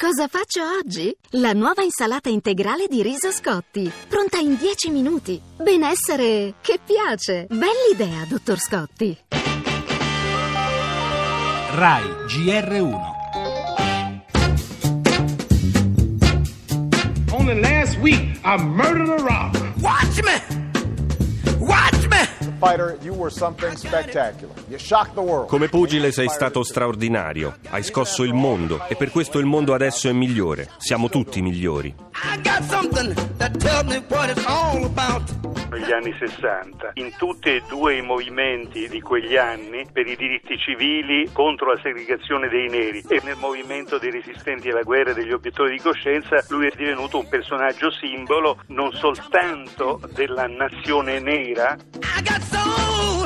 Cosa faccio oggi? La nuova insalata integrale di riso Scotti, pronta in 10 minuti. Benessere che piace. Bell'idea, dottor Scotti. RAI GR1 Only last week, I murdered a robber. Watch me! Come pugile sei stato straordinario, hai scosso il mondo e per questo il mondo adesso è migliore. Siamo tutti migliori. Negli anni 60, in tutti e due i movimenti di quegli anni per i diritti civili contro la segregazione dei neri e nel movimento dei resistenti alla guerra e degli obiettori di coscienza, lui è divenuto un personaggio simbolo non soltanto della nazione nera, I got soul,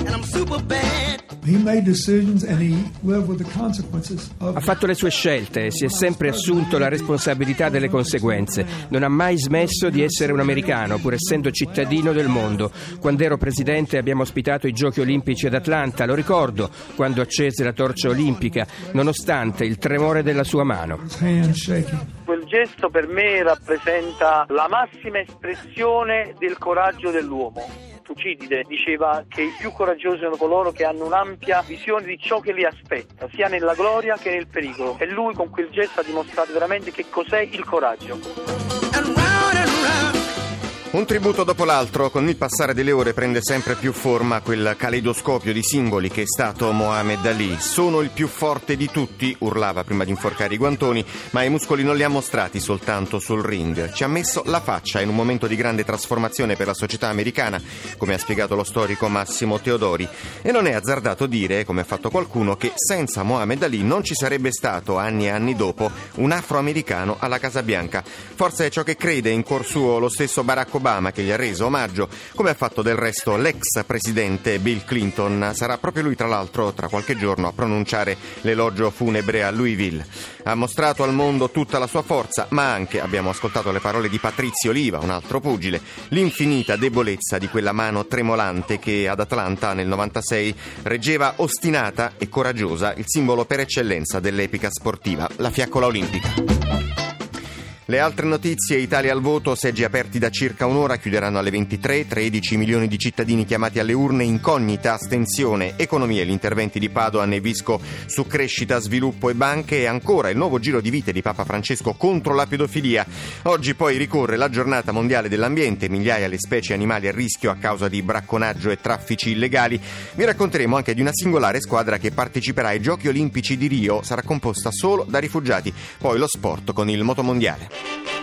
and I'm super bad. He made decisions and he lived with the consequences of Ha fatto le sue scelte e si è sempre assunto la responsabilità delle conseguenze. Non ha mai smesso di essere un americano, pur essendo cittadino del mondo. Quando ero presidente abbiamo ospitato i Giochi Olimpici ad Atlanta, lo ricordo, quando accese la torcia olimpica, nonostante il tremore della sua mano. Quel gesto per me rappresenta la massima espressione del coraggio dell'uomo. Tucidide diceva che i più coraggiosi sono coloro che hanno un'ampia visione di ciò che li aspetta, sia nella gloria che nel pericolo. E lui con quel gesto ha dimostrato veramente che cos'è il coraggio. Un tributo dopo l'altro, con il passare delle ore prende sempre più forma quel caleidoscopio di simboli che è stato Mohamed Ali. Sono il più forte di tutti, urlava prima di inforcare i guantoni, ma i muscoli non li ha mostrati soltanto sul ring. Ci ha messo la faccia in un momento di grande trasformazione per la società americana, come ha spiegato lo storico Massimo Teodori. E non è azzardato dire, come ha fatto qualcuno, che senza Mohamed Ali non ci sarebbe stato, anni e anni dopo, un afroamericano alla Casa Bianca. Forse è ciò che crede in cuor suo lo stesso Barack Obama che gli ha reso omaggio, come ha fatto del resto l'ex presidente Bill Clinton. Sarà proprio lui, tra l'altro, tra qualche giorno a pronunciare l'elogio funebre a Louisville. Ha mostrato al mondo tutta la sua forza, ma anche, abbiamo ascoltato le parole di Patrizio Oliva, un altro pugile, l'infinita debolezza di quella mano tremolante che ad Atlanta nel 96 reggeva ostinata e coraggiosa il simbolo per eccellenza dell'epica sportiva, la fiaccola olimpica. Le altre notizie, Italia al voto, seggi aperti da circa un'ora, chiuderanno alle 23, 13 milioni di cittadini chiamati alle urne, incognita, astensione, economia, gli interventi di Padoan e Visco su crescita, sviluppo e banche e ancora il nuovo giro di vite di Papa Francesco contro la pedofilia. Oggi poi ricorre la giornata mondiale dell'ambiente, migliaia le specie animali a rischio a causa di bracconaggio e traffici illegali. Vi racconteremo anche di una singolare squadra che parteciperà ai Giochi Olimpici di Rio, sarà composta solo da rifugiati. Poi lo sport con il motomondiale. Thank you.